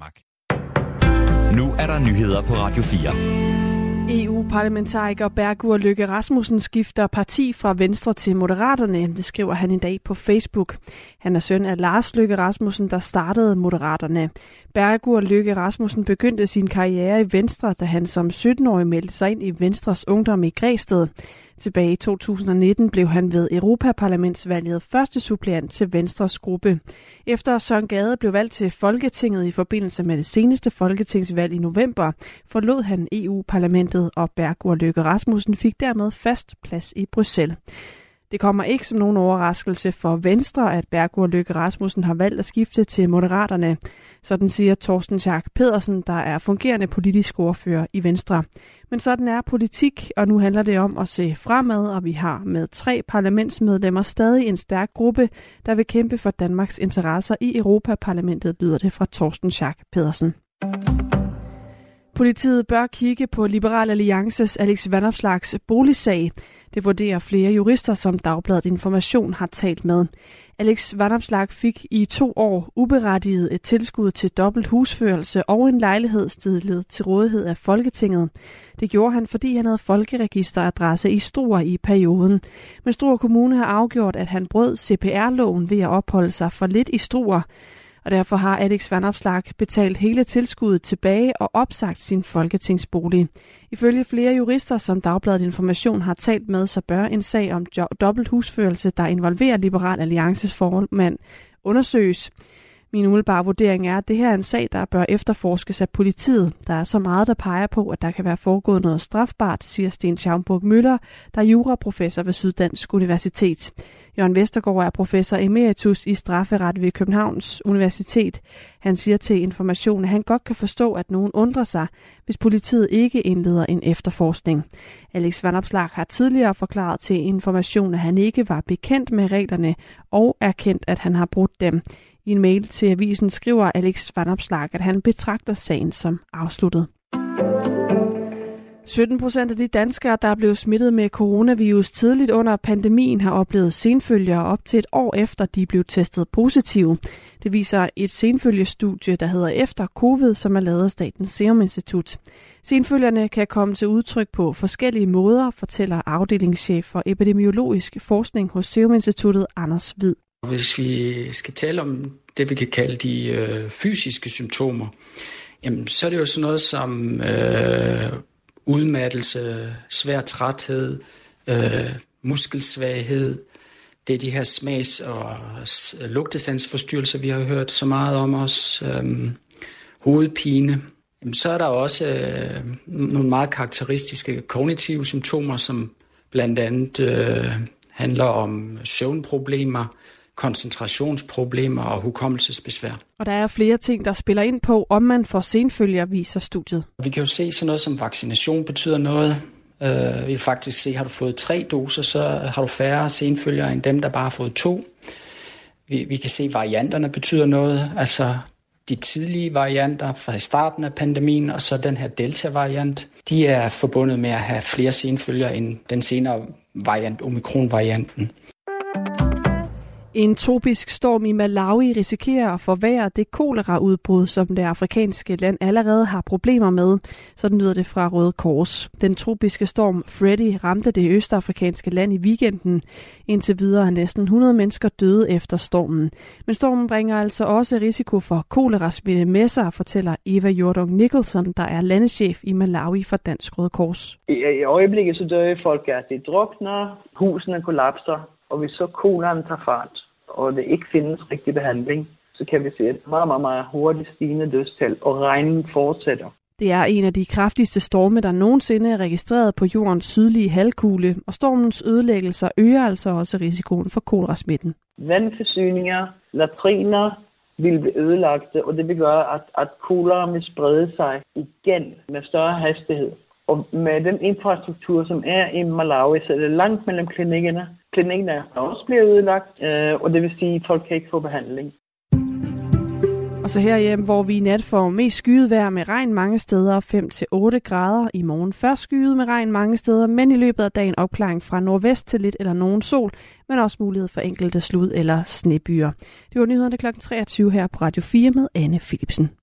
Danmark. Nu er der nyheder på Radio 4. EU-parlamentariker Bergur Løkke Rasmussen skifter parti fra Venstre til Moderaterne, det skriver han i dag på Facebook. Han er søn af Lars Løkke Rasmussen, der startede Moderaterne. Bergur Løkke Rasmussen begyndte sin karriere i Venstre, da han som 17-årig meldte sig ind i Venstres Ungdom i Græsted. Tilbage i 2019 blev han ved Europaparlamentsvalget første suppleant til Venstres gruppe. Efter Søren Gade blev valgt til Folketinget i forbindelse med det seneste folketingsvalg i november, forlod han EU-parlamentet, og Bergur Løkke Rasmussen fik dermed fast plads i Bruxelles. Det kommer ikke som nogen overraskelse for Venstre, at Bergur Løkke Rasmussen har valgt at skifte til Moderaterne. Sådan siger Torsten Schack Pedersen, der er fungerende politisk ordfører i Venstre. Men sådan er politik, og nu handler det om at se fremad, og vi har med tre parlamentsmedlemmer stadig en stærk gruppe, der vil kæmpe for Danmarks interesser i Europaparlamentet, lyder det fra Torsten Schack Pedersen. Politiet bør kigge på Liberal Alliances Alex Vandopslags boligsag. Det vurderer flere jurister, som Dagbladet Information har talt med. Alex Vandopslag fik i to år uberettiget et tilskud til dobbelt husførelse og en lejlighed stillet til rådighed af Folketinget. Det gjorde han, fordi han havde folkeregisteradresse i Struer i perioden. Men Struer Kommune har afgjort, at han brød CPR-loven ved at opholde sig for lidt i Struer og derfor har Alex Van Opslag betalt hele tilskuddet tilbage og opsagt sin folketingsbolig. Ifølge flere jurister, som Dagbladet Information har talt med, så bør en sag om dobbelt husførelse, der involverer Liberal Alliances formand, undersøges. Min umiddelbare vurdering er, at det her er en sag, der bør efterforskes af politiet. Der er så meget, der peger på, at der kan være foregået noget strafbart, siger Sten Schaumburg Møller, der er juraprofessor ved Syddansk Universitet. Jørgen Vestergaard er professor emeritus i strafferet ved Københavns Universitet. Han siger til Information, at han godt kan forstå, at nogen undrer sig, hvis politiet ikke indleder en efterforskning. Alex Van Opslag har tidligere forklaret til Information, at han ikke var bekendt med reglerne og erkendt, at han har brudt dem. I en mail til avisen skriver Alex Vanopslag, at han betragter sagen som afsluttet. 17 procent af de danskere, der er blevet smittet med coronavirus tidligt under pandemien, har oplevet senfølger op til et år efter, de blev testet positive. Det viser et senfølgestudie, der hedder Efter Covid, som er lavet af Statens Serum Institut. Senfølgerne kan komme til udtryk på forskellige måder, fortæller afdelingschef for epidemiologisk forskning hos Serum Instituttet, Anders Hvid. Hvis vi skal tale om det, vi kan kalde de øh, fysiske symptomer, jamen, så er det jo sådan noget som øh, udmattelse, svær træthed, øh, muskelsvaghed. Det er de her smags- og lugtesansforstyrrelser, vi har hørt så meget om os. Øh, hovedpine. Jamen, så er der også øh, nogle meget karakteristiske kognitive symptomer, som blandt andet øh, handler om søvnproblemer, koncentrationsproblemer og hukommelsesbesvær. Og der er flere ting, der spiller ind på, om man får senfølger, viser studiet. Vi kan jo se sådan noget som vaccination betyder noget. Uh, vi kan faktisk se, har du fået tre doser, så har du færre senfølger end dem, der bare har fået to. Vi, vi kan se, varianterne betyder noget. Altså de tidlige varianter fra starten af pandemien, og så den her delta-variant, de er forbundet med at have flere senfølger end den senere variant, omikron-varianten. En tropisk storm i Malawi risikerer at forværre det koleraudbrud, som det afrikanske land allerede har problemer med. Sådan lyder det fra Røde Kors. Den tropiske storm Freddy ramte det østafrikanske land i weekenden. Indtil videre er næsten 100 mennesker døde efter stormen. Men stormen bringer altså også risiko for kolerasmitte med sig, fortæller Eva Jordong Nicholson, der er landeschef i Malawi for Dansk Røde Kors. I, i øjeblikket så dør folk af, at de drukner, husene kollapser, og hvis så koleren tager fart, og det ikke findes rigtig behandling, så kan vi se et meget, meget, meget hurtigt stigende dødstal, og regnen fortsætter. Det er en af de kraftigste storme, der nogensinde er registreret på jordens sydlige halvkugle, og stormens ødelæggelser øger altså også risikoen for kolerasmitten. Vandforsyninger, latriner vil blive ødelagt, og det vil gøre, at, at kolera vil sprede sig igen med større hastighed. Og med den infrastruktur, som er i Malawi, så er det langt mellem klinikkerne, klinikken er også bliver ødelagt, øh, og det vil sige, at folk kan ikke få behandling. Og så herhjemme, hvor vi i nat får mest skyet vejr med regn mange steder, 5-8 grader. I morgen først skyet med regn mange steder, men i løbet af dagen opklaring fra nordvest til lidt eller nogen sol, men også mulighed for enkelte slud eller snebyer. Det var nyhederne kl. 23 her på Radio 4 med Anne Philipsen.